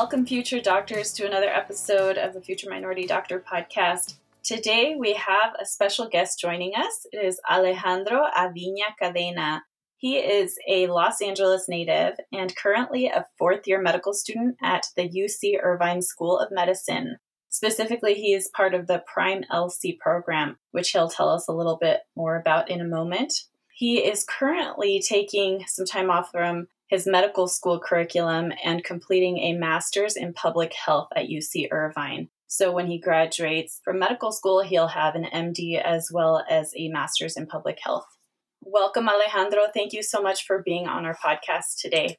Welcome, future doctors, to another episode of the Future Minority Doctor podcast. Today we have a special guest joining us. It is Alejandro Aviña Cadena. He is a Los Angeles native and currently a fourth year medical student at the UC Irvine School of Medicine. Specifically, he is part of the Prime LC program, which he'll tell us a little bit more about in a moment. He is currently taking some time off from his medical school curriculum and completing a master's in public health at UC Irvine. So when he graduates from medical school, he'll have an MD as well as a master's in public health. Welcome, Alejandro. Thank you so much for being on our podcast today.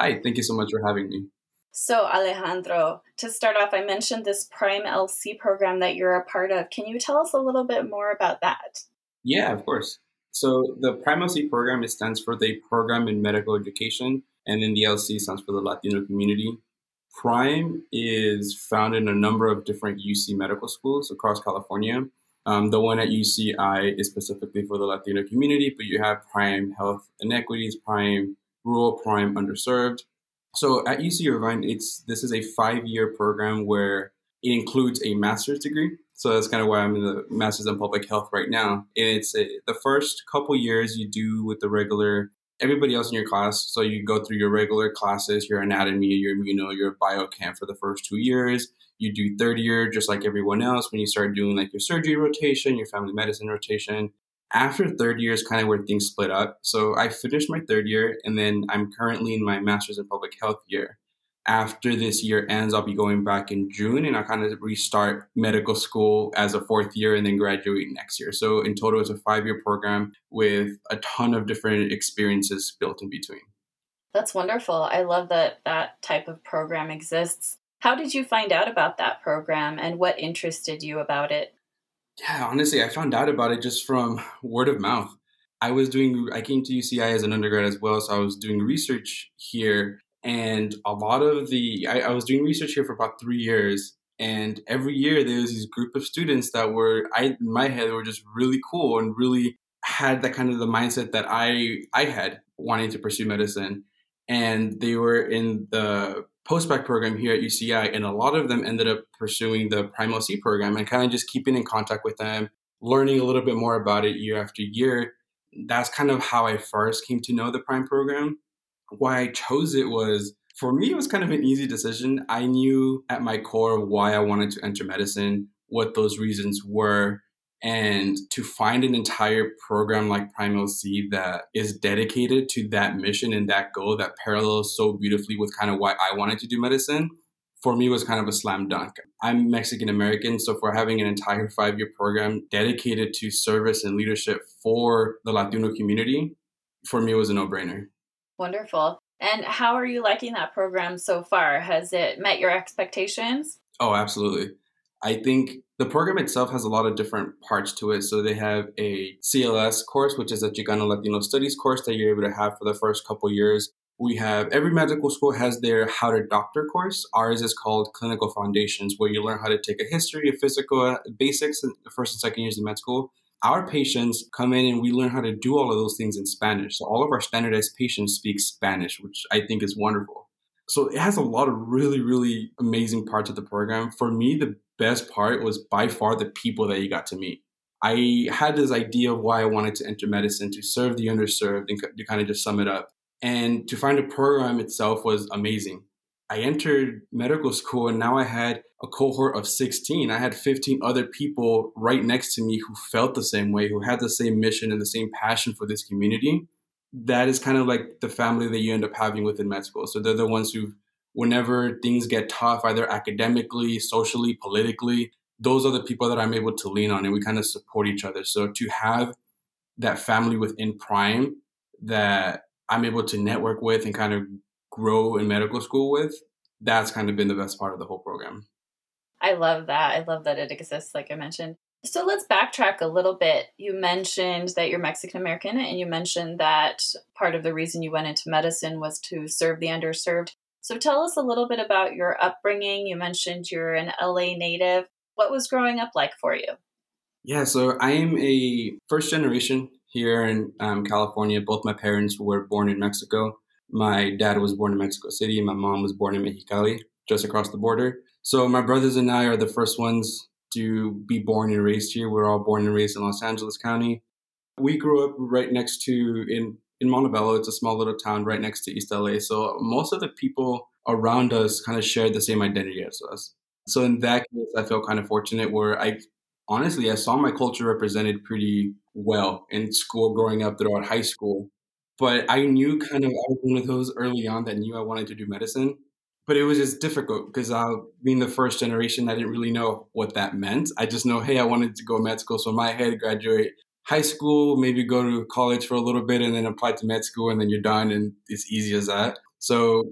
Hi, thank you so much for having me. So, Alejandro, to start off, I mentioned this Prime LC program that you're a part of. Can you tell us a little bit more about that? Yeah, of course. So the Prime LC program it stands for the Program in Medical Education, and then the LC stands for the Latino Community. Prime is found in a number of different UC medical schools across California. Um, the one at UCI is specifically for the Latino community, but you have Prime Health Inequities, Prime Rural, Prime Underserved. So at UC Irvine, it's this is a five-year program where it includes a master's degree. So that's kind of why I'm in the master's in public health right now. And it's a, the first couple years you do with the regular everybody else in your class. So you go through your regular classes, your anatomy, your immuno, your biochem for the first two years. You do third year just like everyone else when you start doing like your surgery rotation, your family medicine rotation. After third year is kind of where things split up. So I finished my third year and then I'm currently in my master's in public health year after this year ends, I'll be going back in June and I kind of restart medical school as a fourth year and then graduate next year. So in total, it's a five year program with a ton of different experiences built in between. That's wonderful. I love that that type of program exists. How did you find out about that program and what interested you about it? Yeah, honestly, I found out about it just from word of mouth. I was doing, I came to UCI as an undergrad as well, so I was doing research here and a lot of the, I, I was doing research here for about three years. And every year there was this group of students that were, I, in my head, were just really cool and really had that kind of the mindset that I, I had wanting to pursue medicine. And they were in the postbac program here at UCI, and a lot of them ended up pursuing the Prime LC program and kind of just keeping in contact with them, learning a little bit more about it year after year. That's kind of how I first came to know the Prime program why I chose it was for me, it was kind of an easy decision. I knew at my core why I wanted to enter medicine, what those reasons were. And to find an entire program like Prime LC that is dedicated to that mission and that goal that parallels so beautifully with kind of why I wanted to do medicine, for me was kind of a slam dunk. I'm Mexican American, so for having an entire five year program dedicated to service and leadership for the Latino community, for me was a no brainer. Wonderful. And how are you liking that program so far? Has it met your expectations? Oh, absolutely. I think the program itself has a lot of different parts to it. So they have a CLS course, which is a Chicano Latino Studies course that you're able to have for the first couple years. We have every medical school has their How to Doctor course. Ours is called Clinical Foundations, where you learn how to take a history, a physical uh, basics, in the first and second years of med school, our patients come in and we learn how to do all of those things in Spanish. So all of our standardized patients speak Spanish, which I think is wonderful. So it has a lot of really, really amazing parts of the program. For me, the best part was by far the people that you got to meet. I had this idea of why I wanted to enter medicine to serve the underserved and to kind of just sum it up. And to find a program itself was amazing. I entered medical school and now I had a cohort of 16. I had 15 other people right next to me who felt the same way, who had the same mission and the same passion for this community. That is kind of like the family that you end up having within med school. So they're the ones who, whenever things get tough, either academically, socially, politically, those are the people that I'm able to lean on and we kind of support each other. So to have that family within Prime that I'm able to network with and kind of grow in medical school with, that's kind of been the best part of the whole program. I love that. I love that it exists, like I mentioned. So let's backtrack a little bit. You mentioned that you're Mexican American, and you mentioned that part of the reason you went into medicine was to serve the underserved. So tell us a little bit about your upbringing. You mentioned you're an LA native. What was growing up like for you? Yeah, so I am a first generation here in um, California. Both my parents were born in Mexico. My dad was born in Mexico City. My mom was born in Mexicali, just across the border. So my brothers and I are the first ones to be born and raised here. We're all born and raised in Los Angeles County. We grew up right next to in in Montebello. It's a small little town right next to East LA. So most of the people around us kind of shared the same identity as us. So in that case, I felt kind of fortunate where I honestly I saw my culture represented pretty well in school growing up throughout high school. But I knew kind of I was one of those early on that knew I wanted to do medicine. But it was just difficult because I, being the first generation, I didn't really know what that meant. I just know, hey, I wanted to go med school. So in my head, graduate high school, maybe go to college for a little bit, and then apply to med school, and then you're done, and it's easy as that. So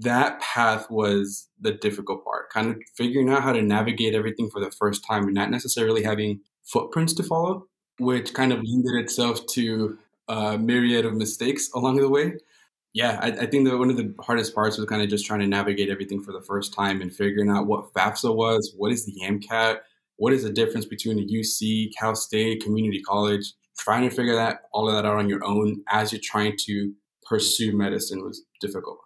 that path was the difficult part, kind of figuring out how to navigate everything for the first time and not necessarily having footprints to follow, which kind of lended itself to a myriad of mistakes along the way. Yeah, I, I think that one of the hardest parts was kind of just trying to navigate everything for the first time and figuring out what FAFSA was, what is the AMCAT, what is the difference between a UC, Cal State, community college, trying to figure that all of that out on your own as you're trying to pursue medicine was difficult.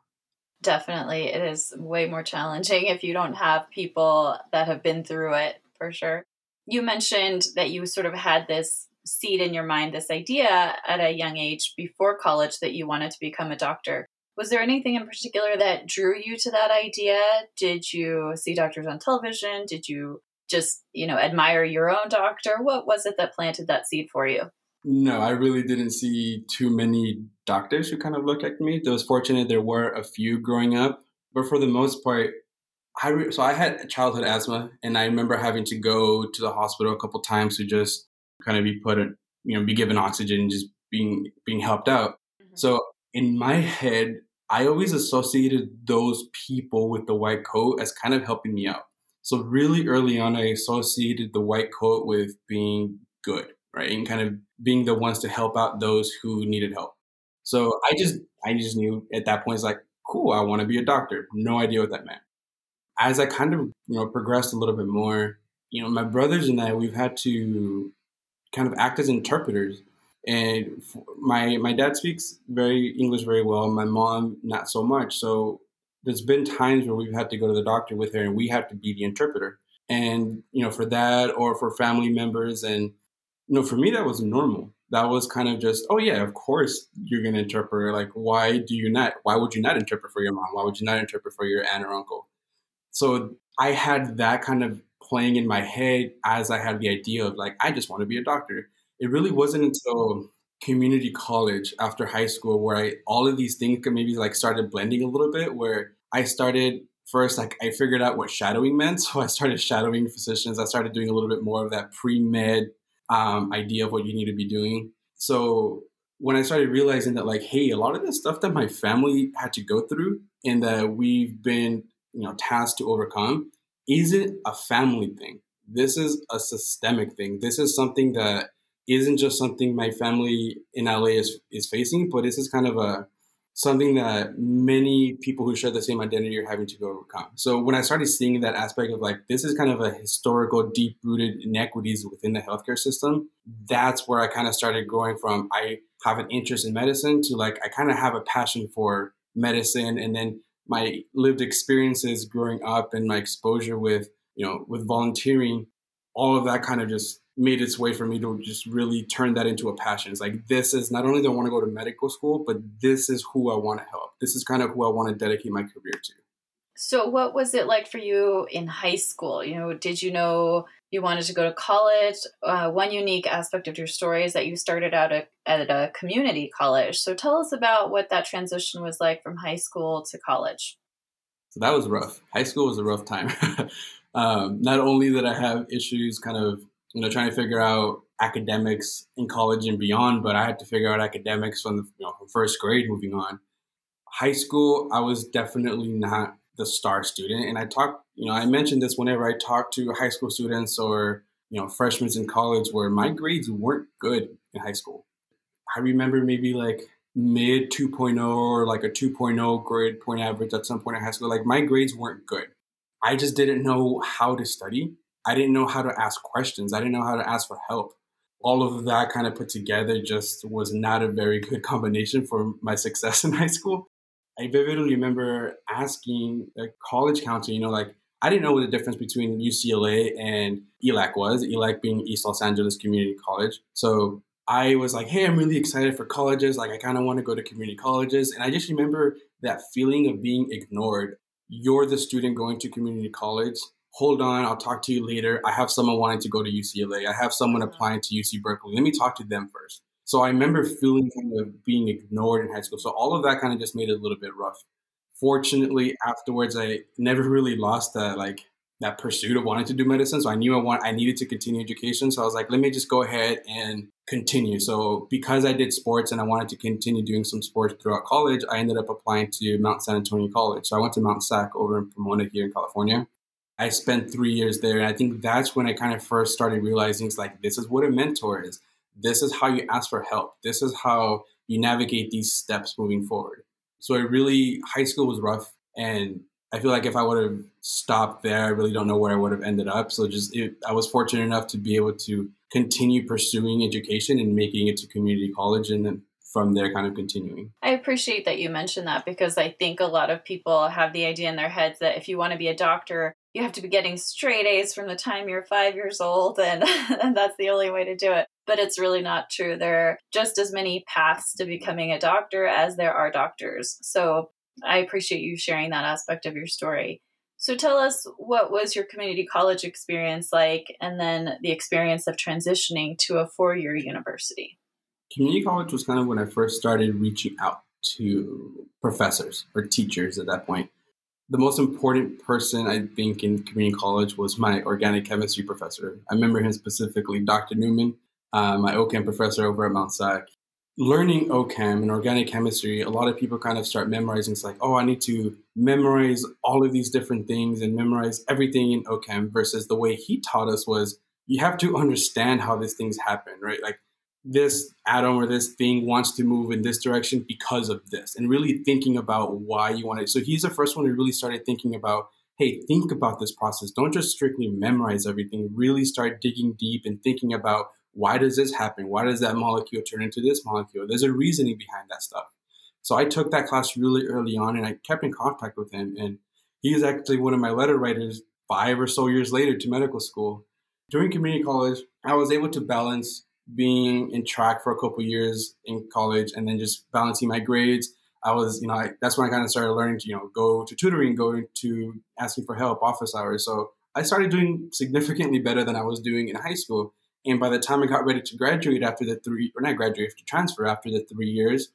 Definitely. It is way more challenging if you don't have people that have been through it for sure. You mentioned that you sort of had this seed in your mind, this idea at a young age before college that you wanted to become a doctor. Was there anything in particular that drew you to that idea? Did you see doctors on television? Did you just, you know, admire your own doctor? What was it that planted that seed for you? No, I really didn't see too many doctors who kind of looked at me. I was fortunate there were a few growing up, but for the most part, I re- so I had childhood asthma, and I remember having to go to the hospital a couple times to just kind of be put, in, you know, be given oxygen, just being being helped out. Mm-hmm. So in my head, I always associated those people with the white coat as kind of helping me out. So really early on, I associated the white coat with being good, right, and kind of being the ones to help out those who needed help. So I just I just knew at that point it's like, cool, I want to be a doctor. No idea what that meant. As I kind of you know progressed a little bit more, you know, my brothers and I we've had to kind of act as interpreters. And my my dad speaks very English very well. My mom not so much. So there's been times where we've had to go to the doctor with her, and we have to be the interpreter. And you know, for that or for family members, and you know, for me that was normal that was kind of just, oh yeah, of course you're gonna interpret. Like, why do you not? Why would you not interpret for your mom? Why would you not interpret for your aunt or uncle? So I had that kind of playing in my head as I had the idea of like, I just want to be a doctor. It really wasn't until community college after high school where I all of these things maybe like started blending a little bit where I started first like I figured out what shadowing meant. So I started shadowing physicians. I started doing a little bit more of that pre-med um, idea of what you need to be doing. So when I started realizing that, like, hey, a lot of the stuff that my family had to go through and that we've been, you know, tasked to overcome isn't a family thing. This is a systemic thing. This is something that isn't just something my family in LA is, is facing, but this is kind of a something that many people who share the same identity are having to go overcome. So when I started seeing that aspect of like this is kind of a historical, deep rooted inequities within the healthcare system, that's where I kind of started going from I have an interest in medicine to like I kind of have a passion for medicine and then my lived experiences growing up and my exposure with, you know, with volunteering, all of that kind of just made its way for me to just really turn that into a passion. It's like this is not only do I want to go to medical school, but this is who I want to help. This is kind of who I want to dedicate my career to. So, what was it like for you in high school? You know, did you know you wanted to go to college? Uh, one unique aspect of your story is that you started out at, at a community college. So, tell us about what that transition was like from high school to college. So that was rough. High school was a rough time. um, not only did I have issues kind of you know, trying to figure out academics in college and beyond, but I had to figure out academics from the, you know, from first grade moving on. High school, I was definitely not the star student. And I talk, you know, I mentioned this whenever I talk to high school students or, you know, freshmen in college where my grades weren't good in high school. I remember maybe like mid 2.0 or like a 2.0 grade point average at some point in high school. Like my grades weren't good. I just didn't know how to study. I didn't know how to ask questions. I didn't know how to ask for help. All of that kind of put together just was not a very good combination for my success in high school. I vividly remember asking the college counselor, you know, like I didn't know what the difference between UCLA and ELAC was, ELAC being East Los Angeles Community College. So I was like, hey, I'm really excited for colleges. Like, I kind of want to go to community colleges. And I just remember that feeling of being ignored. You're the student going to community college. Hold on, I'll talk to you later. I have someone wanting to go to UCLA. I have someone mm-hmm. applying to UC Berkeley. Let me talk to them first. So I remember feeling kind of being ignored in high school. So all of that kind of just made it a little bit rough. Fortunately, afterwards, I never really lost that like that pursuit of wanting to do medicine. So I knew I want I needed to continue education. So I was like, let me just go ahead and continue. So because I did sports and I wanted to continue doing some sports throughout college, I ended up applying to Mount San Antonio College. So I went to Mount SAC over in Pomona here in California. I spent three years there, and I think that's when I kind of first started realizing it's like this is what a mentor is. This is how you ask for help. This is how you navigate these steps moving forward. So it really high school was rough, and I feel like if I would have stopped there, I really don't know where I would have ended up. So just it, I was fortunate enough to be able to continue pursuing education and making it to community college, and then from there kind of continuing. I appreciate that you mentioned that because I think a lot of people have the idea in their heads that if you want to be a doctor, you have to be getting straight A's from the time you're five years old, and, and that's the only way to do it. But it's really not true. There are just as many paths to becoming a doctor as there are doctors. So I appreciate you sharing that aspect of your story. So tell us what was your community college experience like, and then the experience of transitioning to a four year university. Community college was kind of when I first started reaching out to professors or teachers at that point the most important person I think in community college was my organic chemistry professor. I remember him specifically, Dr. Newman, uh, my OChem professor over at Mount SAC. Learning OChem and organic chemistry, a lot of people kind of start memorizing. It's like, oh, I need to memorize all of these different things and memorize everything in OChem versus the way he taught us was you have to understand how these things happen, right? Like this atom or this thing wants to move in this direction because of this and really thinking about why you want it. So he's the first one who really started thinking about hey think about this process. Don't just strictly memorize everything. Really start digging deep and thinking about why does this happen? Why does that molecule turn into this molecule? There's a reasoning behind that stuff. So i took that class really early on and i kept in contact with him and he is actually one of my letter writers five or so years later to medical school. During community college i was able to balance being in track for a couple years in college and then just balancing my grades. I was, you know, I, that's when I kind of started learning to, you know, go to tutoring, go to asking for help, office hours. So I started doing significantly better than I was doing in high school. And by the time I got ready to graduate after the three, or not graduate, to transfer after the three years,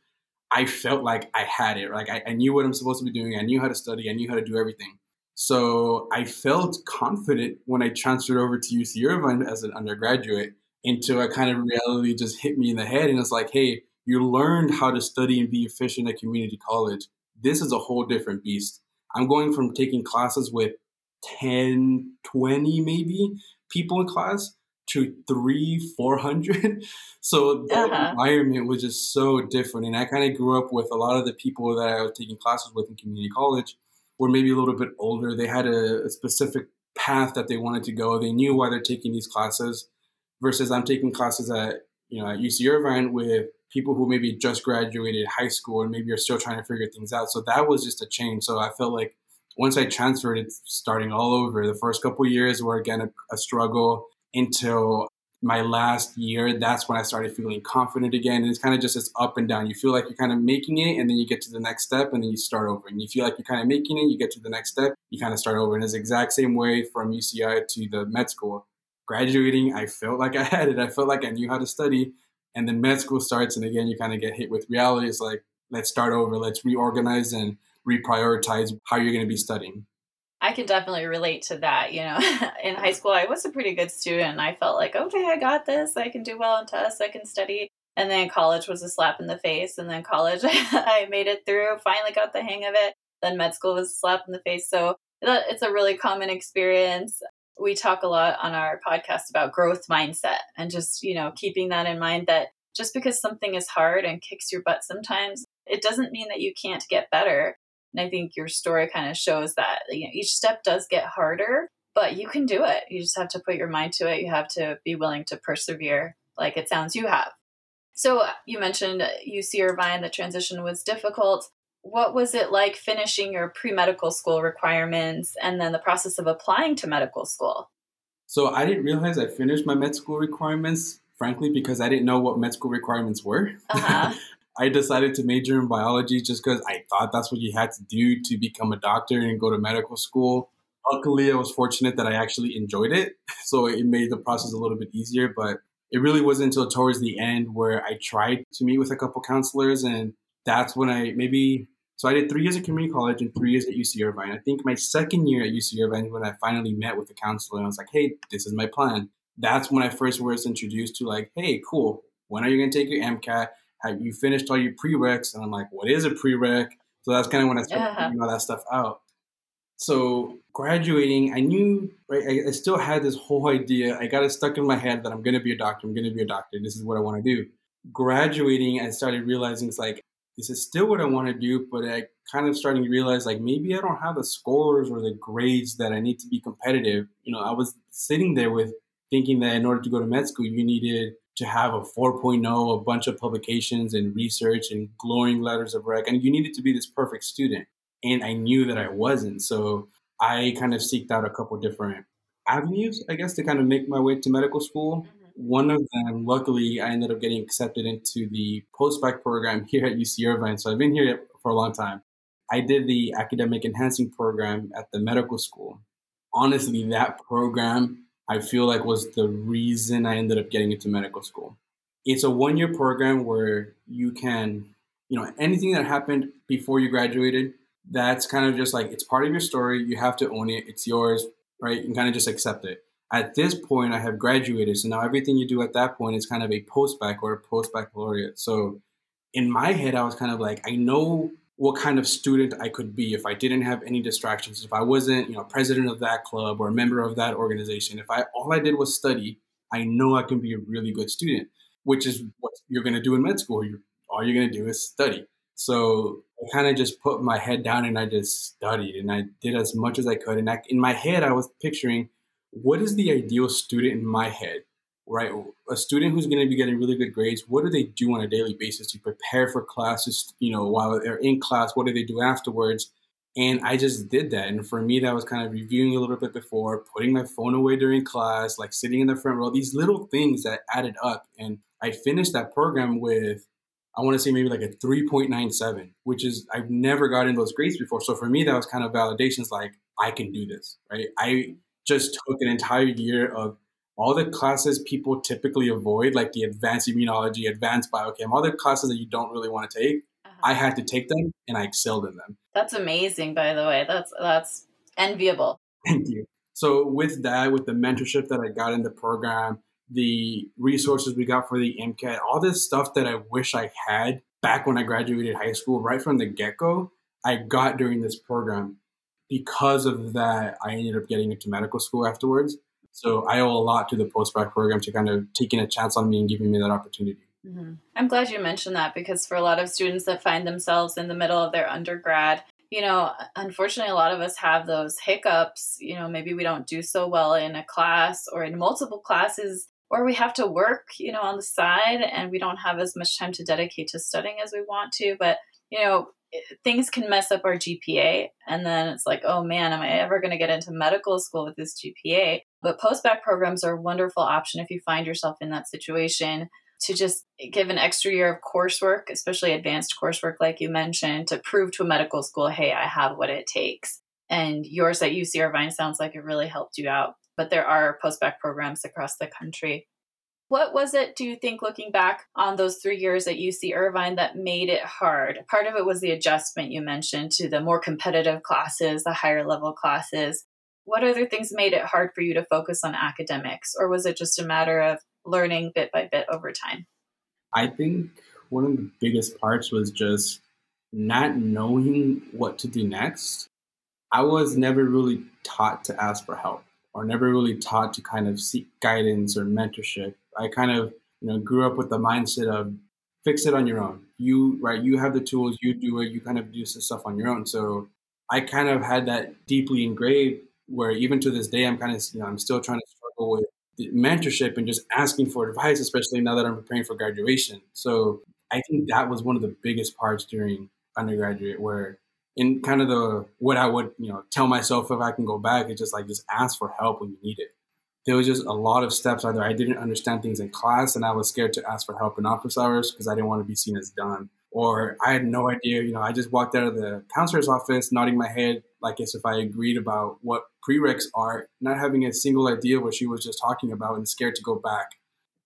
I felt like I had it. Like I, I knew what I'm supposed to be doing. I knew how to study. I knew how to do everything. So I felt confident when I transferred over to UC Irvine as an undergraduate into a kind of reality just hit me in the head. And it's like, hey, you learned how to study and be efficient at community college. This is a whole different beast. I'm going from taking classes with 10, 20 maybe people in class to three, 400. so the uh-huh. environment was just so different. And I kind of grew up with a lot of the people that I was taking classes with in community college were maybe a little bit older. They had a, a specific path that they wanted to go. They knew why they're taking these classes versus I'm taking classes at you know at UC Irvine with people who maybe just graduated high school and maybe are still trying to figure things out. So that was just a change. So I felt like once I transferred, it's starting all over. The first couple years were again a, a struggle until my last year. That's when I started feeling confident again. And it's kind of just this up and down. You feel like you're kind of making it, and then you get to the next step, and then you start over. And you feel like you're kind of making it, you get to the next step, you kind of start over. And it's the exact same way from UCI to the med school graduating, I felt like I had it. I felt like I knew how to study. And then med school starts, and again, you kind of get hit with reality. It's like, let's start over, let's reorganize and reprioritize how you're going to be studying. I can definitely relate to that. You know, in high school, I was a pretty good student. I felt like, okay, I got this. I can do well on tests. I can study. And then college was a slap in the face. And then college, I made it through, finally got the hang of it. then med school was a slap in the face. So it's a really common experience. We talk a lot on our podcast about growth mindset and just, you know, keeping that in mind that just because something is hard and kicks your butt sometimes, it doesn't mean that you can't get better. And I think your story kind of shows that you know, each step does get harder, but you can do it. You just have to put your mind to it. You have to be willing to persevere, like it sounds you have. So uh, you mentioned uh, UC Irvine, the transition was difficult. What was it like finishing your pre medical school requirements and then the process of applying to medical school? So I didn't realize I finished my med school requirements, frankly, because I didn't know what med school requirements were. Uh-huh. I decided to major in biology just because I thought that's what you had to do to become a doctor and go to medical school. Luckily, I was fortunate that I actually enjoyed it, so it made the process a little bit easier. But it really wasn't until towards the end where I tried to meet with a couple counselors, and that's when I maybe so I did three years at community college and three years at UC Irvine. I think my second year at UC Irvine when I finally met with the counselor and I was like, "Hey, this is my plan." That's when I first was introduced to like, "Hey, cool. When are you going to take your MCAT? Have you finished all your prereqs?" And I'm like, "What is a prereq?" So that's kind of when I started yeah. figuring all that stuff out. So graduating, I knew, right? I, I still had this whole idea. I got it stuck in my head that I'm going to be a doctor. I'm going to be a doctor. This is what I want to do. Graduating, I started realizing it's like, this is still what I want to do, but I kind of starting to realize like maybe I don't have the scores or the grades that I need to be competitive. You know, I was sitting there with thinking that in order to go to med school, you needed to have a 4.0, a bunch of publications and research and glowing letters of rec, and you needed to be this perfect student and I knew that I wasn't. So I kind of seeked out a couple different avenues, I guess, to kind of make my way to medical school. One of them, luckily, I ended up getting accepted into the post-bac program here at UC Irvine. So I've been here for a long time. I did the academic enhancing program at the medical school. Honestly, that program I feel like was the reason I ended up getting into medical school. It's a one year program where you can, you know, anything that happened before you graduated, that's kind of just like it's part of your story. You have to own it. It's yours, right? And kind of just accept it. At this point, I have graduated, so now everything you do at that point is kind of a post bac or a post baccalaureate. So in my head, I was kind of like, I know what kind of student I could be if I didn't have any distractions. If I wasn't, you know, president of that club or a member of that organization. If I all I did was study, I know I can be a really good student, which is what you're going to do in med school. You're, all you're going to do is study. So I kind of just put my head down and I just studied and I did as much as I could. And I, in my head, I was picturing what is the ideal student in my head, right? A student who's going to be getting really good grades. What do they do on a daily basis to prepare for classes? You know, while they're in class, what do they do afterwards? And I just did that. And for me, that was kind of reviewing a little bit before, putting my phone away during class, like sitting in the front row, these little things that added up. And I finished that program with I want to say maybe like a 3.97, which is I've never gotten those grades before. So for me, that was kind of validations like I can do this, right? I just took an entire year of all the classes people typically avoid, like the advanced immunology, advanced biochem, all the classes that you don't really want to take. Uh-huh. I had to take them and I excelled in them. That's amazing, by the way. That's that's enviable. Thank you. So with that, with the mentorship that I got in the program, the resources we got for the MCAT, all this stuff that I wish I had back when I graduated high school, right from the get go, I got during this program. Because of that, I ended up getting into medical school afterwards. So I owe a lot to the post-bac program to kind of taking a chance on me and giving me that opportunity. Mm-hmm. I'm glad you mentioned that because for a lot of students that find themselves in the middle of their undergrad, you know, unfortunately, a lot of us have those hiccups. You know, maybe we don't do so well in a class or in multiple classes or we have to work, you know, on the side and we don't have as much time to dedicate to studying as we want to. But, you know, eh, things can mess up our GPA. And then it's like, oh man, am I ever going to get into medical school with this GPA? But post-bac programs are a wonderful option if you find yourself in that situation to just give an extra year of coursework, especially advanced coursework, like you mentioned, to prove to a medical school, hey, I have what it takes. And yours at UC Irvine sounds like it really helped you out but there are post-bac programs across the country. What was it, do you think, looking back on those three years at UC Irvine, that made it hard? Part of it was the adjustment you mentioned to the more competitive classes, the higher level classes. What other things made it hard for you to focus on academics, or was it just a matter of learning bit by bit over time? I think one of the biggest parts was just not knowing what to do next, I was never really taught to ask for help or never really taught to kind of seek guidance or mentorship. I kind of, you know, grew up with the mindset of fix it on your own. You, right, you have the tools, you do it, you kind of do some stuff on your own. So I kind of had that deeply engraved where even to this day, I'm kind of, you know, I'm still trying to struggle with mentorship and just asking for advice, especially now that I'm preparing for graduation. So I think that was one of the biggest parts during undergraduate where in kind of the what I would you know tell myself if I can go back is just like just ask for help when you need it. There was just a lot of steps either I didn't understand things in class and I was scared to ask for help in office hours because I didn't want to be seen as dumb, or I had no idea. You know, I just walked out of the counselor's office nodding my head like as if I agreed about what prereqs are, not having a single idea what she was just talking about and scared to go back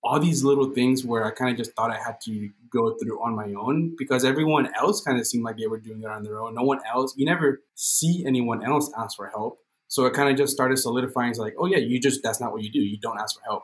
all these little things where I kind of just thought I had to go through on my own because everyone else kind of seemed like they were doing it on their own. No one else, you never see anyone else ask for help. So it kind of just started solidifying. It's like, oh yeah, you just, that's not what you do. You don't ask for help.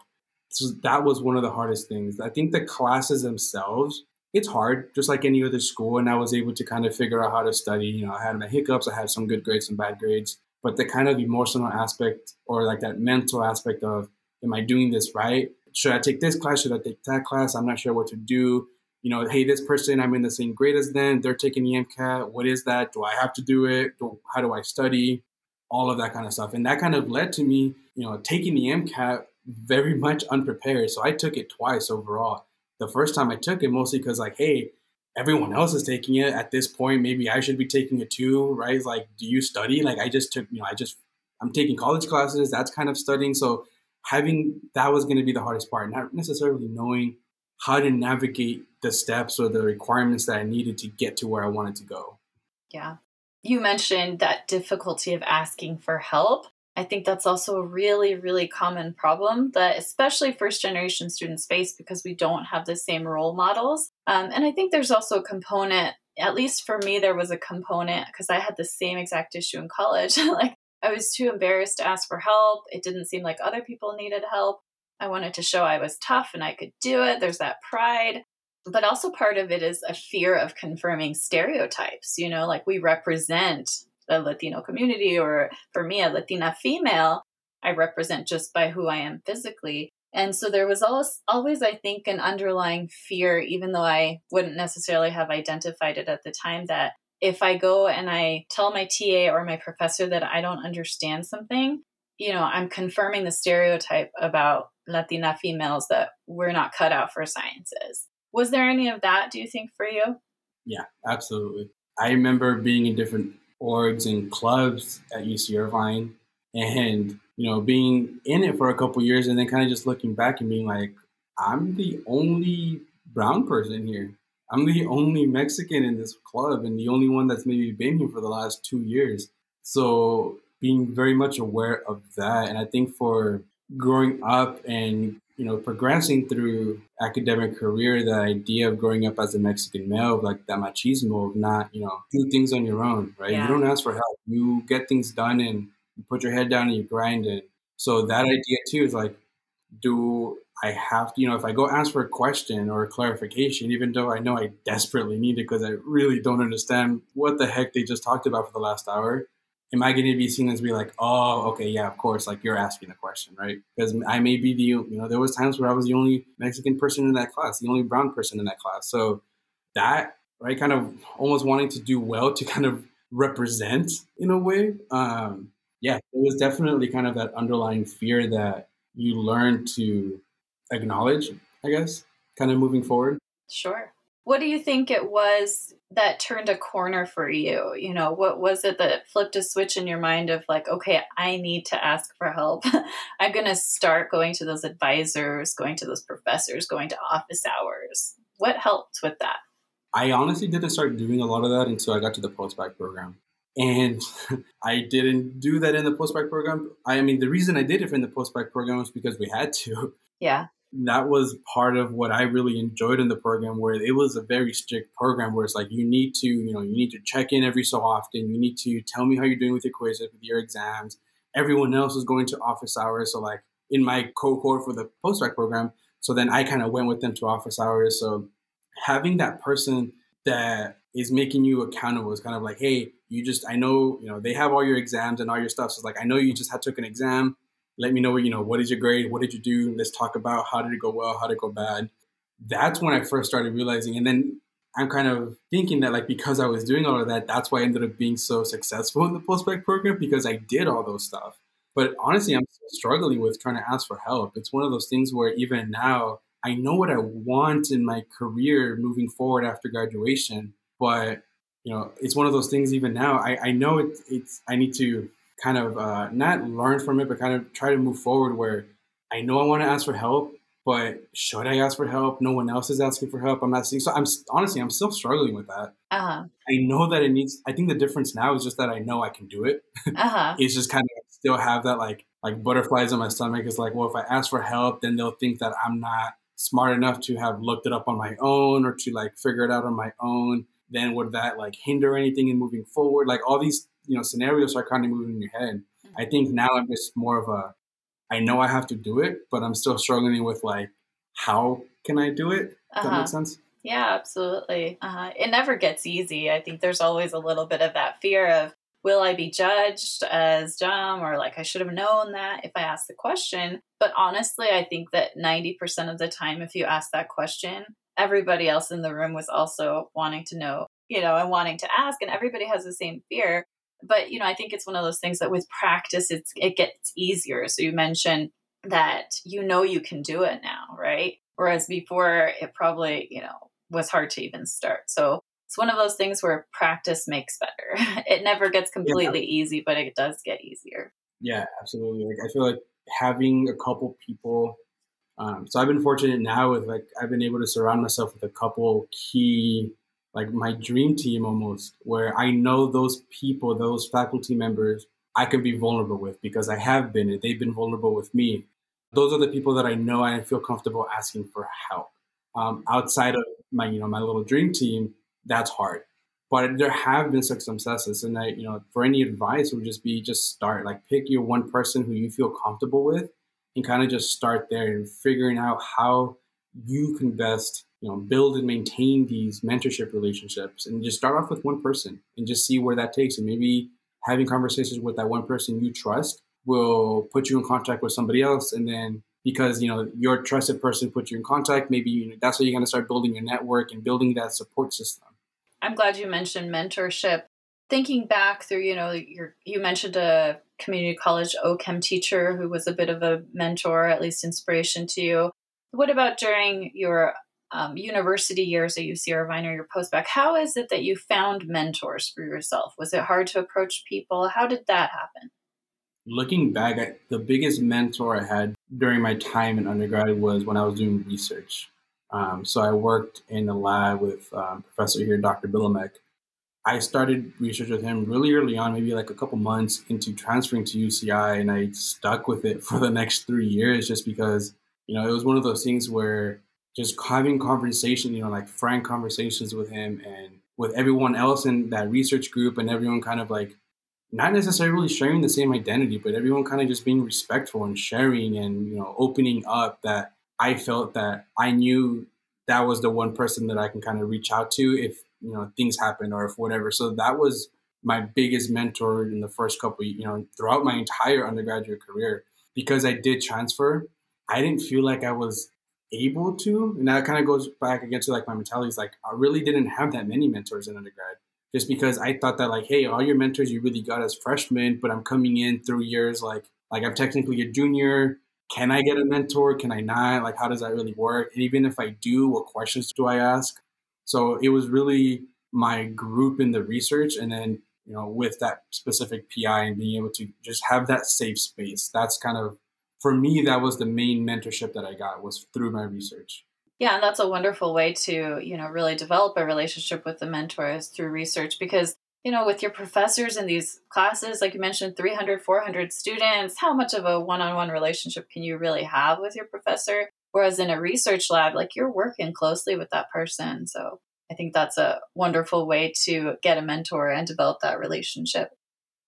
So that was one of the hardest things. I think the classes themselves, it's hard, just like any other school. And I was able to kind of figure out how to study. You know, I had my hiccups, I had some good grades, some bad grades. But the kind of emotional aspect or like that mental aspect of, am I doing this right? should I take this class? Should I take that class? I'm not sure what to do. You know, hey, this person, I'm in the same grade as them. They're taking the MCAT. What is that? Do I have to do it? How do I study? All of that kind of stuff. And that kind of led to me, you know, taking the MCAT very much unprepared. So I took it twice overall. The first time I took it mostly because, like, hey, everyone else is taking it at this point. Maybe I should be taking it too, right? Like, do you study? Like, I just took, you know, I just, I'm taking college classes. That's kind of studying. So having that was going to be the hardest part, not necessarily knowing how to navigate the steps or the requirements that I needed to get to where I wanted to go. Yeah. You mentioned that difficulty of asking for help. I think that's also a really, really common problem that especially first generation students face because we don't have the same role models. Um, and I think there's also a component, at least for me, there was a component because I had the same exact issue in college. like I was too embarrassed to ask for help. It didn't seem like other people needed help. I wanted to show I was tough and I could do it. There's that pride. But also, part of it is a fear of confirming stereotypes. You know, like we represent the Latino community, or for me, a Latina female, I represent just by who I am physically. And so there was always, always, I think, an underlying fear, even though I wouldn't necessarily have identified it at the time, that if I go and I tell my TA or my professor that I don't understand something, you know, I'm confirming the stereotype about Latina females that we're not cut out for sciences. Was there any of that, do you think, for you? Yeah, absolutely. I remember being in different orgs and clubs at UC Irvine and, you know, being in it for a couple years and then kind of just looking back and being like, I'm the only brown person here. I'm the only Mexican in this club and the only one that's maybe been here for the last two years. So being very much aware of that. And I think for growing up and you know progressing through academic career, the idea of growing up as a Mexican male, like that machismo of not you know do things on your own, right? Yeah. You don't ask for help. You get things done and you put your head down and you grind it. So that idea too is like, do I have to, you know, if I go ask for a question or a clarification, even though I know I desperately need it because I really don't understand what the heck they just talked about for the last hour, am I going to be seen as be like, oh, okay, yeah, of course, like you're asking the question, right? Because I may be the, you know, there was times where I was the only Mexican person in that class, the only brown person in that class. So that, right, kind of almost wanting to do well to kind of represent in a way. Um, yeah, it was definitely kind of that underlying fear that you learn to acknowledge, I guess, kind of moving forward. Sure. What do you think it was that turned a corner for you? You know, what was it that flipped a switch in your mind of like, okay, I need to ask for help. I'm going to start going to those advisors, going to those professors, going to office hours. What helped with that? I honestly didn't start doing a lot of that until I got to the postbac program. And I didn't do that in the postbac program. I mean, the reason I did it in the postbac program was because we had to. Yeah that was part of what I really enjoyed in the program where it was a very strict program where it's like you need to, you know, you need to check in every so often. You need to tell me how you're doing with your quizzes, with your exams. Everyone else was going to office hours. So like in my cohort for the postbac program, so then I kind of went with them to office hours. So having that person that is making you accountable. is kind of like, hey, you just I know, you know, they have all your exams and all your stuff. So it's like I know you just had took an exam. Let me know, you know, what is your grade? What did you do? Let's talk about how did it go well, how did it go bad. That's when I first started realizing. And then I'm kind of thinking that like because I was doing all of that, that's why I ended up being so successful in the postbac program because I did all those stuff. But honestly, I'm struggling with trying to ask for help. It's one of those things where even now I know what I want in my career moving forward after graduation, but you know, it's one of those things. Even now, I, I know it, it's I need to kind of uh, not learn from it, but kind of try to move forward. Where I know I want to ask for help, but should I ask for help? No one else is asking for help. I'm not seeing. So I'm honestly, I'm still struggling with that. Uh-huh. I know that it needs. I think the difference now is just that I know I can do it. Uh-huh. it's just kind of still have that like like butterflies in my stomach. It's like, well, if I ask for help, then they'll think that I'm not smart enough to have looked it up on my own or to like figure it out on my own then would that like hinder anything in moving forward? Like all these, you know, scenarios are kind of moving in your head. I think now I'm just more of a, I know I have to do it, but I'm still struggling with like, how can I do it? Does uh-huh. that make sense? Yeah, absolutely. Uh-huh. It never gets easy. I think there's always a little bit of that fear of, will I be judged as dumb or like I should have known that if I asked the question? But honestly, I think that 90% of the time, if you ask that question, everybody else in the room was also wanting to know, you know, and wanting to ask, and everybody has the same fear. But you know, I think it's one of those things that with practice, it's it gets easier. So you mentioned that you know you can do it now, right? Whereas before, it probably you know was hard to even start. So it's one of those things where practice makes better. it never gets completely yeah. easy, but it does get easier. Yeah, absolutely. Like I feel like having a couple people um, so I've been fortunate now with like I've been able to surround myself with a couple key like my dream team almost where I know those people, those faculty members I can be vulnerable with because I have been and they've been vulnerable with me. Those are the people that I know I feel comfortable asking for help. Um, outside of my you know my little dream team, that's hard. But there have been some successes, and I you know for any advice would just be just start like pick your one person who you feel comfortable with and kind of just start there and figuring out how you can best you know build and maintain these mentorship relationships and just start off with one person and just see where that takes and maybe having conversations with that one person you trust will put you in contact with somebody else. And then because you know your trusted person put you in contact maybe you know, that's how you're going to start building your network and building that support system. I'm glad you mentioned mentorship. Thinking back through you know your you mentioned a community college OChem teacher who was a bit of a mentor, at least inspiration to you. What about during your um, university years at UC Irvine or your postbac? How is it that you found mentors for yourself? Was it hard to approach people? How did that happen? Looking back, at the biggest mentor I had during my time in undergrad was when I was doing research. Um, so I worked in a lab with um, professor here, Dr. Bilomek, I started research with him really early on, maybe like a couple months into transferring to UCI, and I stuck with it for the next three years just because, you know, it was one of those things where just having conversation, you know, like frank conversations with him and with everyone else in that research group and everyone kind of like not necessarily sharing the same identity, but everyone kind of just being respectful and sharing and, you know, opening up that I felt that I knew that was the one person that I can kind of reach out to if you know things happen or if whatever. So that was my biggest mentor in the first couple, you know, throughout my entire undergraduate career. Because I did transfer, I didn't feel like I was able to, and that kind of goes back again to like my mentality is like I really didn't have that many mentors in undergrad. Just because I thought that like, hey, all your mentors you really got as freshmen, but I'm coming in through years like like I'm technically a junior. Can I get a mentor? Can I not? Like, how does that really work? And even if I do, what questions do I ask? So it was really my group in the research and then, you know, with that specific PI and being able to just have that safe space. That's kind of for me that was the main mentorship that I got was through my research. Yeah, and that's a wonderful way to, you know, really develop a relationship with the mentors through research because you know, with your professors in these classes, like you mentioned, 300, 400 students, how much of a one on one relationship can you really have with your professor? Whereas in a research lab, like you're working closely with that person. So I think that's a wonderful way to get a mentor and develop that relationship.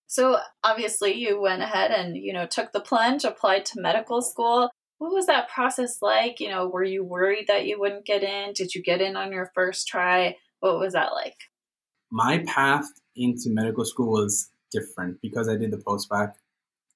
So obviously you went ahead and, you know, took the plunge, applied to medical school. What was that process like? You know, were you worried that you wouldn't get in? Did you get in on your first try? What was that like? My path into medical school was different because I did the post-bac.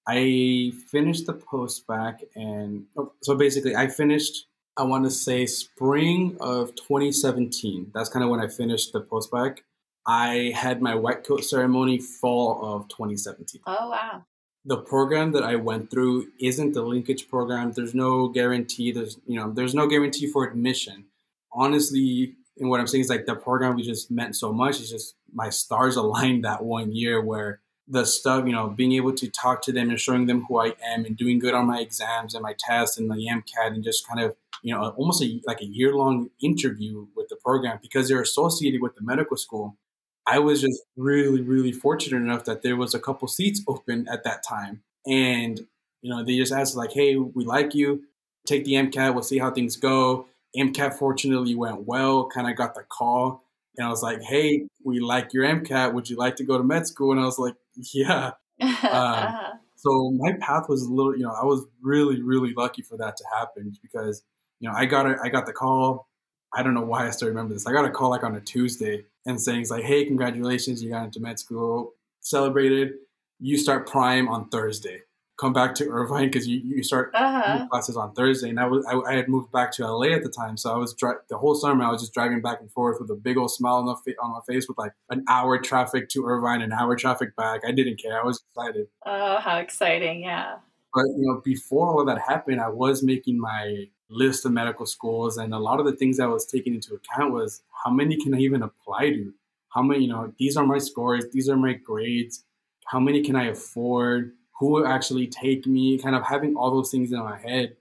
I finished the post-bac and oh, so basically I finished I want to say spring of 2017. That's kind of when I finished the post-bac. I had my white coat ceremony fall of 2017. Oh wow. The program that I went through isn't the linkage program. There's no guarantee. There's you know there's no guarantee for admission. Honestly, and what I'm saying is like the program we just meant so much. It's just my stars aligned that one year where the stuff, you know, being able to talk to them and showing them who I am and doing good on my exams and my tests and my MCAT and just kind of, you know, almost a, like a year long interview with the program because they're associated with the medical school. I was just really, really fortunate enough that there was a couple seats open at that time. And, you know, they just asked like, hey, we like you. Take the MCAT. We'll see how things go. MCAT fortunately went well. Kind of got the call. And I was like, hey, we like your MCAT. Would you like to go to med school? And I was like, yeah. Um, so my path was a little, you know, I was really, really lucky for that to happen because, you know, I got a, I got the call. I don't know why I still remember this. I got a call like on a Tuesday and saying it's like, hey, congratulations, you got into med school, celebrated. You start prime on Thursday come back to Irvine because you, you start uh-huh. classes on Thursday. And I was I, I, had moved back to LA at the time, so I was dri- the whole summer I was just driving back and forth with a big old smile on, the fa- on my face with like an hour traffic to Irvine, and an hour traffic back. I didn't care. I was excited. Oh, how exciting! Yeah. But you know, before all of that happened, I was making my list of medical schools, and a lot of the things that was taken into account was how many can I even apply to? How many? You know, these are my scores. These are my grades. How many can I afford? who will actually take me, kind of having all those things in my head.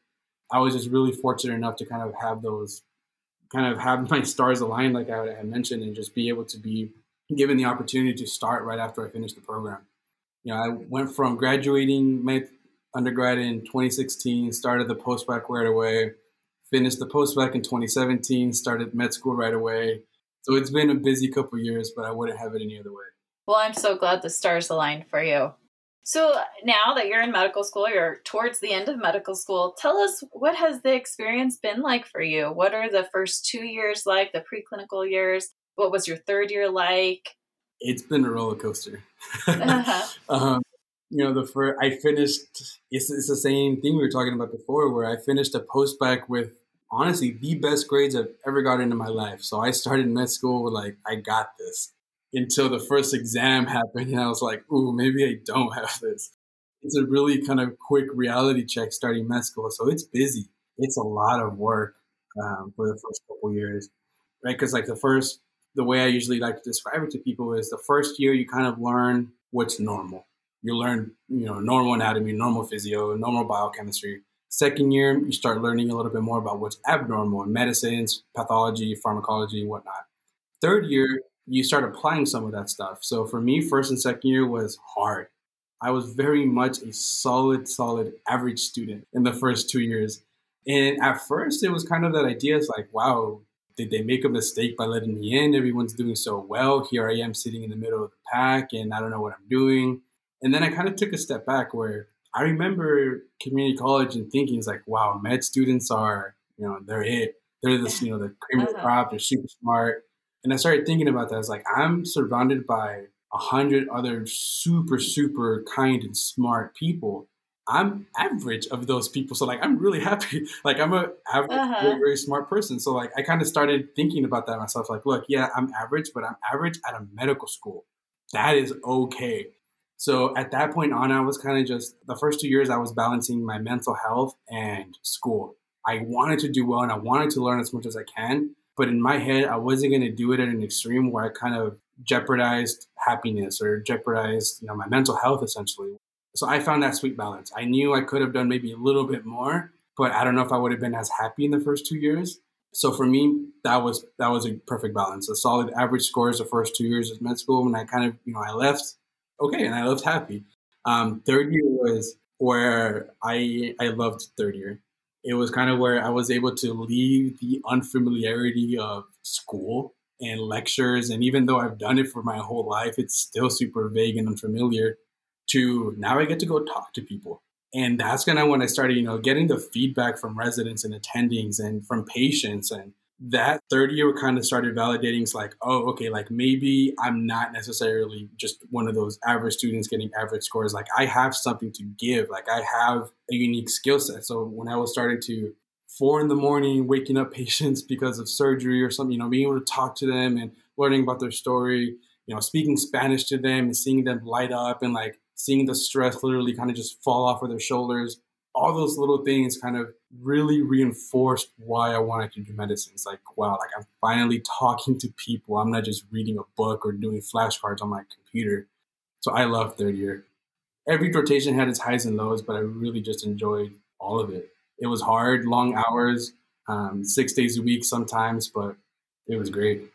I was just really fortunate enough to kind of have those, kind of have my stars aligned, like I had mentioned, and just be able to be given the opportunity to start right after I finished the program. You know, I went from graduating my undergrad in 2016, started the post-bac right away, finished the post-bac in 2017, started med school right away. So it's been a busy couple years, but I wouldn't have it any other way. Well, I'm so glad the stars aligned for you. So now that you're in medical school, you're towards the end of medical school. Tell us what has the experience been like for you? What are the first two years like, the preclinical years? What was your third year like? It's been a roller coaster. Uh-huh. um, you know, the first I finished. It's, it's the same thing we were talking about before, where I finished a post-bac with honestly the best grades I've ever gotten in my life. So I started med school with like, I got this until the first exam happened. And I was like, ooh, maybe I don't have this. It's a really kind of quick reality check starting med school. So it's busy. It's a lot of work um, for the first couple years, right? Because like the first, the way I usually like to describe it to people is the first year you kind of learn what's normal. You learn, you know, normal anatomy, normal physio, normal biochemistry. Second year, you start learning a little bit more about what's abnormal in medicines, pathology, pharmacology, and whatnot. Third year, you start applying some of that stuff. So for me, first and second year was hard. I was very much a solid, solid average student in the first two years. And at first, it was kind of that idea it's like, wow, did they make a mistake by letting me in? Everyone's doing so well. Here I am sitting in the middle of the pack and I don't know what I'm doing. And then I kind of took a step back where I remember community college and thinking, it's like, wow, med students are, you know, they're it. They're this, you know, the cream of the uh-huh. crop. They're super smart. And I started thinking about that. I was like, I'm surrounded by a hundred other super, super kind and smart people. I'm average of those people. So like I'm really happy. like I'm a average, uh-huh. very, very smart person. So like I kind of started thinking about that myself. Like, look, yeah, I'm average, but I'm average at a medical school. That is okay. So at that point on, I was kind of just the first two years I was balancing my mental health and school. I wanted to do well and I wanted to learn as much as I can. But in my head, I wasn't going to do it at an extreme where I kind of jeopardized happiness or jeopardized, you know, my mental health essentially. So I found that sweet balance. I knew I could have done maybe a little bit more, but I don't know if I would have been as happy in the first two years. So for me, that was that was a perfect balance. A solid average scores the first two years of med school, and I kind of you know I left okay, and I left happy. Um, third year was where I I loved third year it was kind of where I was able to leave the unfamiliarity of school and lectures. And even though I've done it for my whole life, it's still super vague and unfamiliar. To now I get to go talk to people. And that's kind of when I started, you know, getting the feedback from residents and attendings and from patients and that third year kind of started validating it's like oh okay like maybe i'm not necessarily just one of those average students getting average scores. Like i have something to give. Like i have a unique skill set. So when i was starting to four in the morning waking up patients because of surgery or something you know being able to talk to them and learning about their story you know speaking spanish to them and seeing them light up and like seeing the stress literally kind of just fall off of their shoulders all those little things kind of really reinforced why I wanted to do medicine. It's like, wow, like I'm finally talking to people. I'm not just reading a book or doing flashcards on my computer. So I love third year. Every rotation had its highs and lows, but I really just enjoyed all of it. It was hard, long hours, um, six days a week sometimes, but it was great.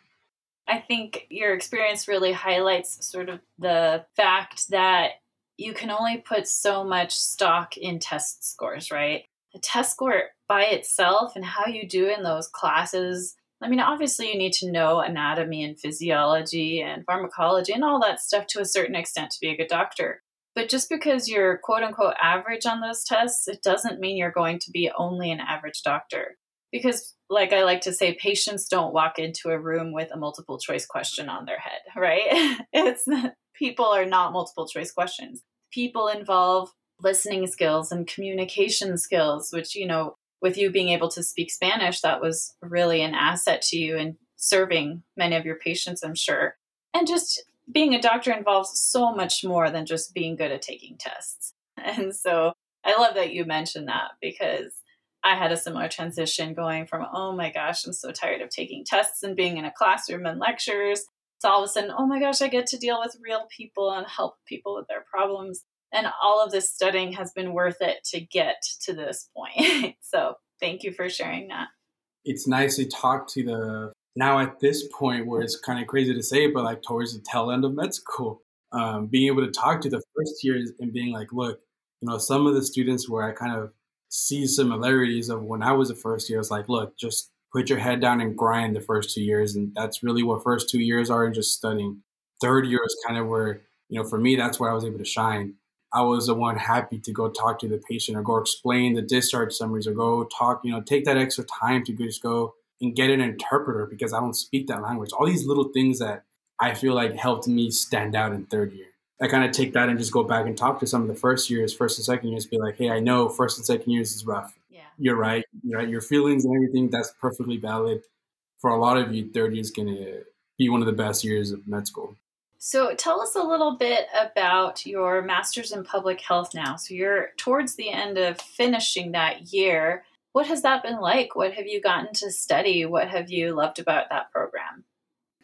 I think your experience really highlights sort of the fact that you can only put so much stock in test scores, right? A test score by itself and how you do in those classes. I mean, obviously, you need to know anatomy and physiology and pharmacology and all that stuff to a certain extent to be a good doctor. But just because you're quote unquote average on those tests, it doesn't mean you're going to be only an average doctor. Because, like I like to say, patients don't walk into a room with a multiple choice question on their head, right? it's people are not multiple choice questions. People involve listening skills and communication skills, which, you know, with you being able to speak Spanish, that was really an asset to you in serving many of your patients, I'm sure. And just being a doctor involves so much more than just being good at taking tests. And so I love that you mentioned that because I had a similar transition going from, oh my gosh, I'm so tired of taking tests and being in a classroom and lectures so all of a sudden, oh my gosh, I get to deal with real people and help people with their problems. And all of this studying has been worth it to get to this point. so thank you for sharing that. It's nice to talk to the now at this point where it's kind of crazy to say, but like towards the tail end of med school, um, being able to talk to the first years and being like, look, you know, some of the students where I kind of see similarities of when I was a first year, it's like, look, just put your head down and grind the first two years. And that's really what first two years are just studying. Third year is kind of where, you know, for me, that's where I was able to shine. I was the one happy to go talk to the patient or go explain the discharge summaries or go talk, you know, take that extra time to just go and get an interpreter because I don't speak that language. All these little things that I feel like helped me stand out in third year. I kind of take that and just go back and talk to some of the first years, first and second years, be like, hey, I know first and second years is rough Yeah. you're right. You're right. Your feelings and everything, that's perfectly valid. For a lot of you, 30 is going to be one of the best years of med school. So tell us a little bit about your master's in public health now. So you're towards the end of finishing that year. What has that been like? What have you gotten to study? What have you loved about that program?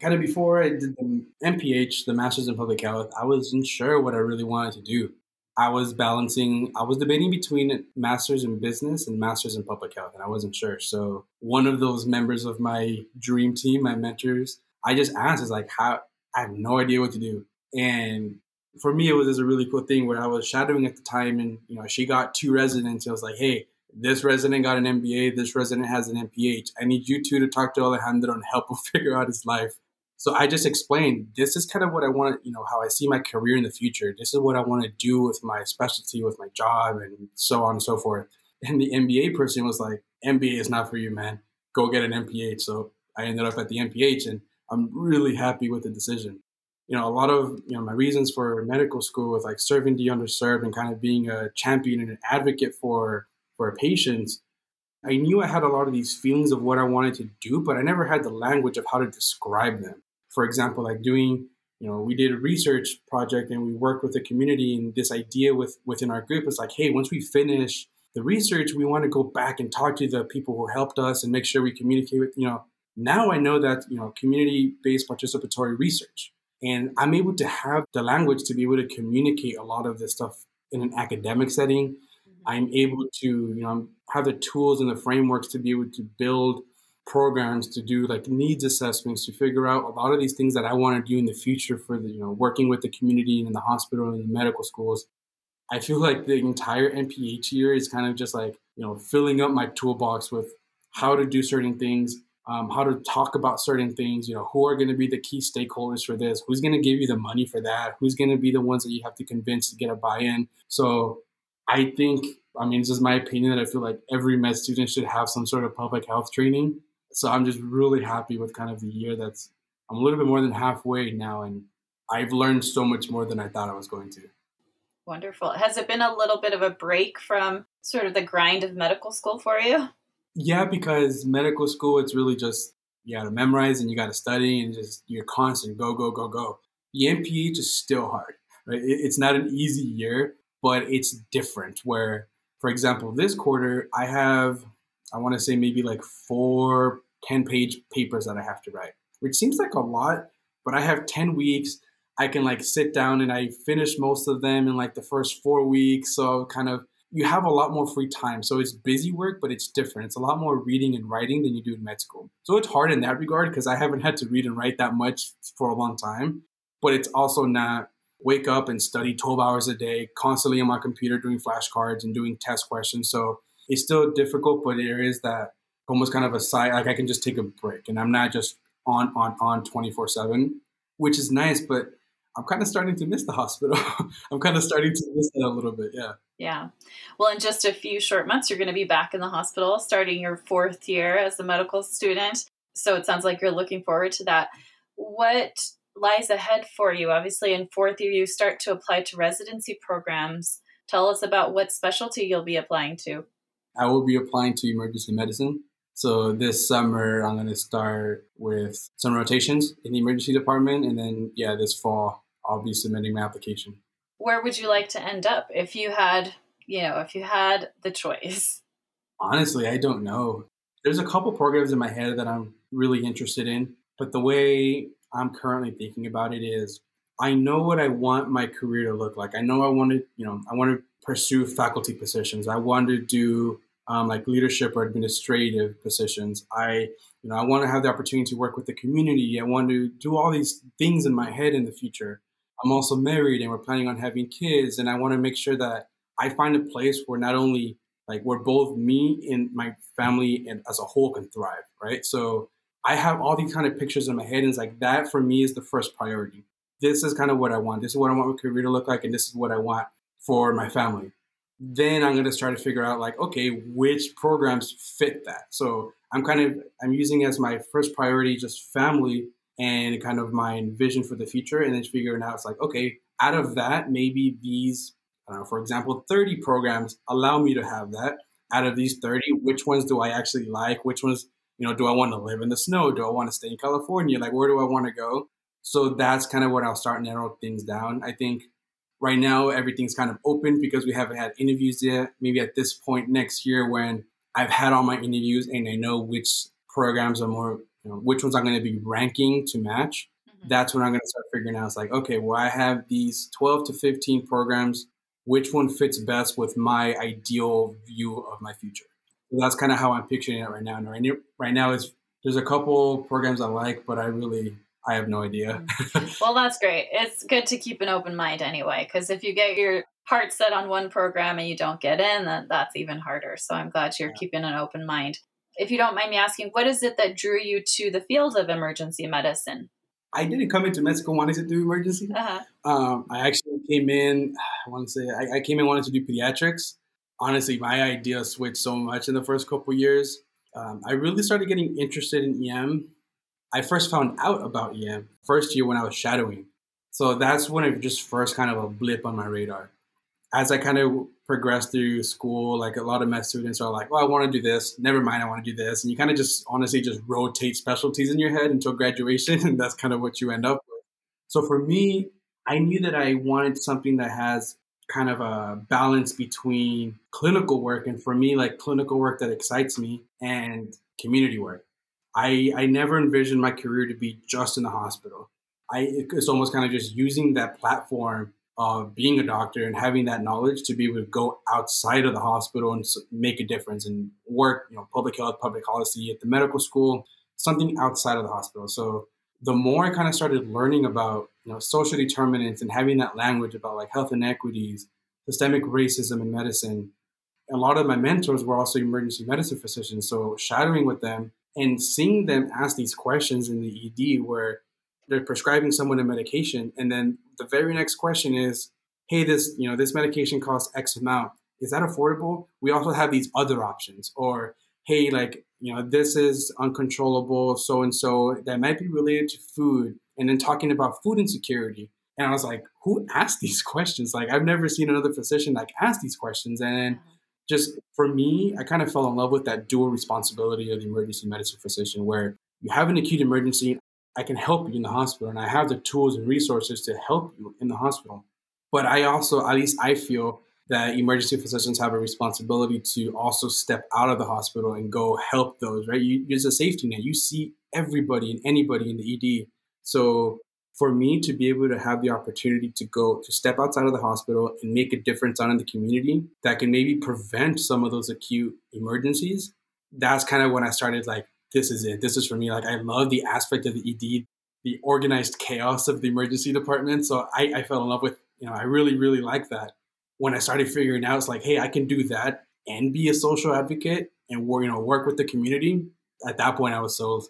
Kind of before I did the MPH, the Master's in Public Health, I wasn't sure what I really wanted to do. I was balancing, I was debating between master's in business and master's in public health, and I wasn't sure. So one of those members of my dream team, my mentors, I just asked, is like, how, I have no idea what to do. And for me, it was just a really cool thing where I was shadowing at the time, and, you know, she got two residents. I was like, hey, this resident got an MBA, this resident has an MPH. I need you two to talk to Alejandro and help him figure out his life. So I just explained this is kind of what I want, you know, how I see my career in the future. This is what I want to do with my specialty, with my job, and so on and so forth. And the MBA person was like, MBA is not for you, man. Go get an MPH. So I ended up at the MPH, and I'm really happy with the decision. You know, a lot of you know my reasons for medical school with like serving the underserved and kind of being a champion and an advocate for for patients I knew I had a lot of these feelings of what I wanted to do, but I never had the language of how to describe them. For example, like doing, you know, we did a research project and we worked with the community and this idea with within our group is like, hey, once we finish the research, we want to go back and talk to the people who helped us and make sure we communicate with, you know, now I know that, you know, community-based participatory research. And I'm able to have the language to be able to communicate a lot of this stuff in an academic setting mm-hmm. I'm able to, you know, have the tools and the frameworks to be able to build programs to do like needs assessments to figure out a lot of these things that I want to do in the future for the, you know, working with the community and in the hospital and the medical schools. I feel like the entire MPH year is kind of just like, you know, filling up my toolbox with how to do certain things, um, how to talk about certain things, you know, who are going to be the key stakeholders for this, who's going to give you the money for that, who's going to be the ones that you have to convince to get a buy in. So I think, I mean, this is my opinion that I feel like every med student should have some sort of public health training. So I'm just really happy with kind of the year that's I'm a little bit more than halfway now and I've learned so much more than I thought I was going to. Wonderful. Has it been a little bit of a break from sort of the grind of medical school for you? Yeah, because medical school, it's really just you got to memorize and you got to study and just you're constant go, go, go, go. The MPH is still hard, right? It's not an easy year, but it's different. Where, for example, this quarter, I have, I want to say maybe like four 10 page papers that I have to write, which seems like a lot, but I have 10 weeks I can like sit down and I finish most of them in like the first four weeks. So kind of you have a lot more free time. So it's busy work, but it's different. It's a lot more reading and writing than you do in med school. So it's hard in that regard because I haven't had to read and write that much for a long time. But it's also not wake up and study 12 hours a day, constantly on my computer doing flashcards and doing test questions. So it's still difficult, but there is that almost kind of a side, like I can just take a break and I'm not just on, on, on 24 7, which is nice. But I'm kind of starting to miss the hospital. I'm kind of starting to miss it a little bit. Yeah. Yeah. Well, in just a few short months, you're going to be back in the hospital starting your fourth year as a medical student. So it sounds like you're looking forward to that. What lies ahead for you? Obviously, in fourth year, you start to apply to residency programs. Tell us about what specialty you'll be applying to. I will be applying to emergency medicine. So this summer, I'm going to start with some rotations in the emergency department. And then, yeah, this fall, I'll be submitting my application. Where would you like to end up if you had, you know, if you had the choice? Honestly, I don't know. There's a couple programs in my head that I'm really interested in, but the way I'm currently thinking about it is I know what I want my career to look like. I know I want to, you know, I want to pursue faculty positions. I want to do um, like leadership or administrative positions. I, you know, I want to have the opportunity to work with the community. I want to do all these things in my head in the future. I'm also married and we're planning on having kids. And I want to make sure that I find a place where not only like where both me and my family and as a whole can thrive, right? So I have all these kind of pictures in my head, and it's like that for me is the first priority. This is kind of what I want. This is what I want my career to look like, and this is what I want for my family. Then I'm going to start to figure out like, okay, which programs fit that. So I'm kind of I'm using as my first priority just family and kind of my vision for the future, and then figuring out it's like, okay, out of that, maybe these, know, for example, 30 programs allow me to have that. Out of these 30, which ones do I actually like? Which ones, you know, do I want to live in the snow? Do I want to stay in California? Like, where do I want to go? So that's kind of what I'll start narrow things down. I think right now everything's kind of open because we haven't had interviews yet. Maybe at this point next year when I've had all my interviews and I know which programs are more you know, which ones I'm going to be ranking to match, mm-hmm. that's when I'm going to start figuring out. It's like, okay, well, I have these 12 to 15 programs. Which one fits best with my ideal view of my future? So that's kind of how I'm picturing it right now. And right now, right now is there's a couple programs I like, but I really I have no idea. Mm-hmm. well, that's great. It's good to keep an open mind anyway, because if you get your heart set on one program and you don't get in, then that's even harder. So I'm glad you're yeah. keeping an open mind if you don't mind me asking, what is it that drew you to the field of emergency medicine? I didn't come into med school wanting to do emergency. Uh-huh. Um, I actually came in, I want to say, I, I, came in wanting to do pediatrics. Honestly, my idea switched so much in the first couple years. Um, I really started getting interested in EM. I first found out about EM first year when I was shadowing. So that's when it just first kind of a blip on my radar. As I kind of progress through school, like a lot of med students are like, well, I want to do this. Never mind, I want to do this. And you kind of just honestly just rotate specialties in your head until graduation. And that's kind of what you end up with. So for me, I knew that I wanted something that has kind of a balance between clinical work and for me, like clinical work that excites me and community work. I, I never envisioned my career to be just in the hospital. I, it's almost kind of just using that platform of being a doctor and having that knowledge to be able to go outside of the hospital and make a difference and work, you know, public health, public policy at the medical school, something outside of the hospital. So the more I kind of started learning about, you know, social determinants and having that language about like health inequities, systemic racism in medicine, a lot of my mentors were also emergency medicine physicians. So shadowing with them and seeing them ask these questions in the ED where they're prescribing someone a medication and then the very next question is hey this you know this medication costs x amount is that affordable we also have these other options or hey, like, you know, this is uncontrollable, so and so, that might be related to food, and then talking about food insecurity. And I was like, who asked these questions? Like, I've never seen another physician like ask these questions. And then uh-huh. Just for me, I kind of fell in love with that dual responsibility of the emergency medicine physician, where you have an acute emergency, I can help you in the hospital, and I have the tools and resources to help you in the hospital. But I also, at least I feel, that emergency physicians have a responsibility to also step out of the hospital and go help those, right? You, there's a safety net. You see everybody and anybody in the ED. So for me to be able to have the opportunity to go to step outside of the hospital and make a difference out in the community that can maybe prevent some of those acute emergencies that's kind of when i started like this is it. This is for me. Like i love the aspect of the ed the organized chaos of the emergency department. So i, I fell in love with you know i really really like that. When i started figuring out it's like hey i can do that and be a social advocate and you know work with the community at that point i was sold.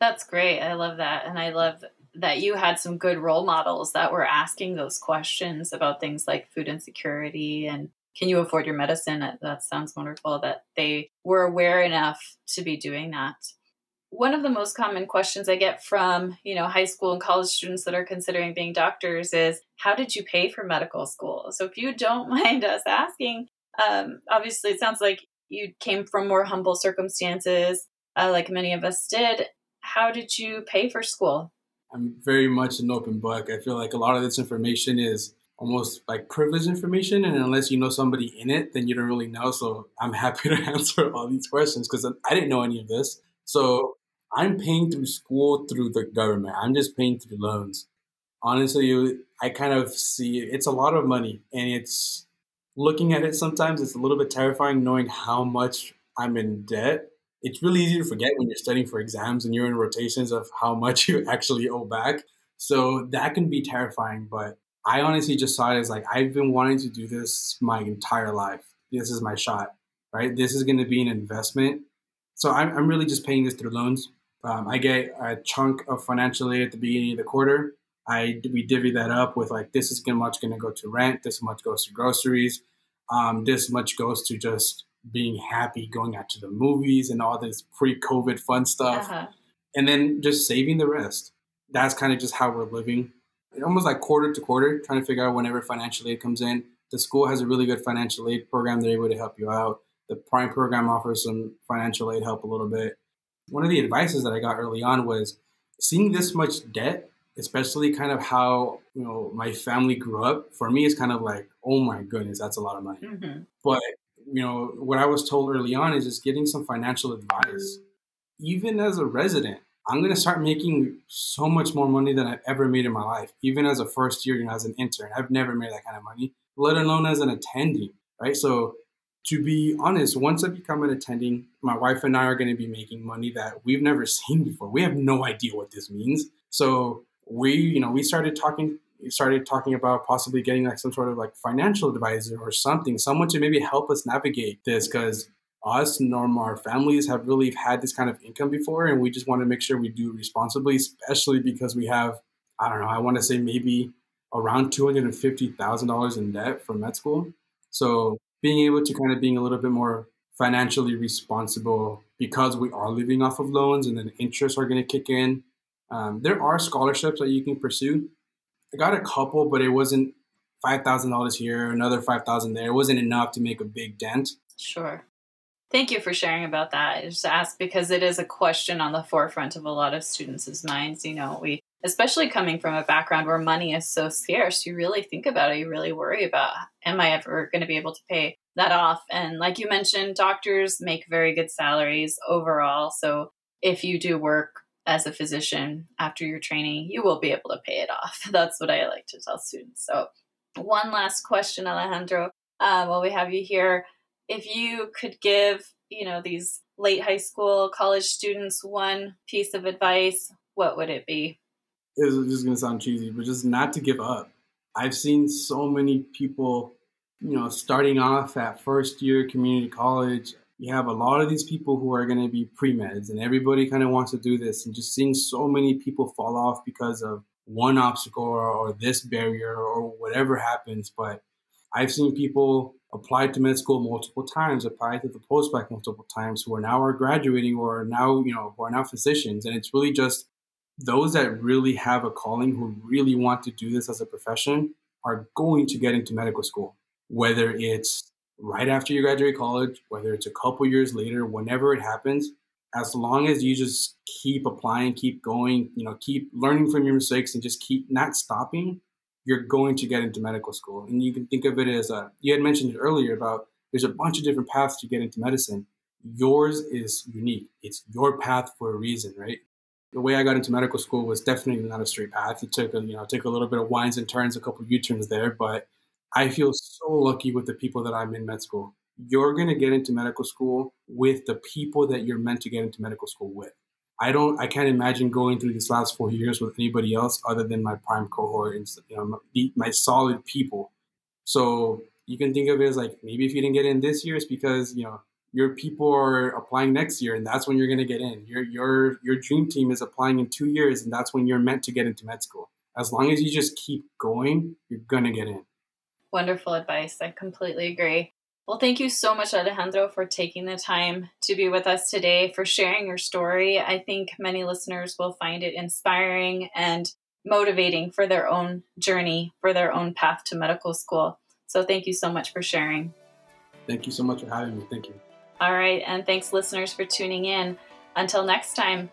That's great. I love that. And i love that you had some good role models that were asking those questions about things like food insecurity and can you afford your medicine? That sounds wonderful that they were aware enough to be doing that. One of the most common questions I get from, you know, high school and college students that are considering being doctors is, how did you pay for medical school? So if you don't mind us asking, um, obviously it sounds like you came from more humble circumstances, uh, like many of us did. How did you pay for school? I'm very much an open book. I feel like a lot of this information is almost like privileged information, and unless you know somebody in it, then you don't really know. So I'm happy to answer all these questions because I didn't know any of this. So I'm paying through school through the government. I'm just paying through loans. Honestly, I kind of see it's a lot of money, and it's looking at it sometimes. It's a little bit terrifying knowing how much I'm in debt it's really easy to forget when you're studying for exams and you're in rotations of how much you actually owe back. So that can be terrifying. But I honestly just saw it as like, I've been wanting to do this my entire life. This is my shot, right? This is going to be an investment. So I'm, I'm really just paying this through loans. Um, I get a chunk of financial aid at the beginning of the quarter. I we divvy that up with like this is much going to go to rent, this much goes to groceries, um, this much goes to just being happy, going out to the movies and all this pre-COVID fun stuff, uh-huh. and then just saving the rest. That's kind of just how we're living, almost like quarter to quarter, trying to figure out whenever financial aid comes in. The school has a really good financial aid program; they're able to help you out. The Prime program offers some financial aid help a little bit. One of the advices that I got early on was seeing this much debt, especially kind of how you know my family grew up. For me, it's kind of like, oh my goodness, that's a lot of money. Mm-hmm. But you know, what I was told early on is just getting some financial advice. Even as a resident, I'm going to start making so much more money than I've ever made in my life. Even as a first year, you know, as an intern, I've never made that kind of money, let alone as an attending, right? So, to be honest, once I become an attending, my wife and I are going to be making money that we've never seen before. We have no idea what this means. So, we, you know, we started talking started talking about possibly getting like some sort of like financial advisor or something, someone to maybe help us navigate this because us nor our families have really had this kind of income before and we just want to make sure we do responsibly, especially because we have, I don't know, I want to say maybe around $250,000 in debt from med school. So being able to kind of being a little bit more financially responsible because we are living off of loans and then interests are going to kick in. Um, there are scholarships that you can pursue I got a couple, but it wasn't five thousand dollars here, another five thousand there. It wasn't enough to make a big dent. Sure. Thank you for sharing about that. I just asked because it is a question on the forefront of a lot of students' minds. You know, we especially coming from a background where money is so scarce, you really think about it. You really worry about, am I ever going to be able to pay that off? And like you mentioned, doctors make very good salaries overall. So if you do work as a physician after your training, you will be able to pay it off. That's what I like to tell students. So, one last question, Alejandro, uh, while we have you here. If you could give, you know, these late high school, college students one piece of advice, what would it be? It's just going to sound cheesy, but just not to give up. I've seen so many people, you know, starting off at first year community college you have a lot of these people who are going to be pre-meds and everybody kind of wants to do this and just seeing so many people fall off because of one obstacle or, or this barrier or whatever happens but I've seen people apply to med school multiple times, apply to the postbac multiple times, who are now are graduating or are now, you know, who are now physicians. And it's really just those that really have a calling, who really want to do this as a profession, are going to get into medical school. Whether it's right after you graduate college, whether it's a couple years later, whenever it happens, as long as you just keep applying, keep going, you know, keep learning from your mistakes and just keep not stopping, you're going to get into medical school. And you can think of it as a, you had mentioned it earlier about there's a bunch of different paths to get into medicine. Yours is unique. It's your path for a reason, right? The way I got into medical school was definitely not a straight path. It took a, you know, took a little bit of winds and turns, a couple U-turns there, but I feel so lucky with the people that I'm in med school you're going to get into medical school with the people that you're meant to get into medical school with. I don't, I can't imagine going through these last four years with anybody else other than my prime cohort and you know my, my solid people. So you can think of it as like maybe if you didn't get in this year, it's because you know your people are applying next year, and that's when you're going to get in. Your your your dream team is applying in two years, and that's when you're meant to get into med school. As long as you just keep going, you're gonna get in. Wonderful advice. I completely agree. Well, thank you so much, Alejandro, for taking the time to be with us today, for sharing your story. I think many listeners will find it inspiring and motivating for their own journey, for their own path to medical school. So, thank you so much for sharing. Thank you so much for having me. Thank you. All right. And thanks, listeners, for tuning in. Until next time,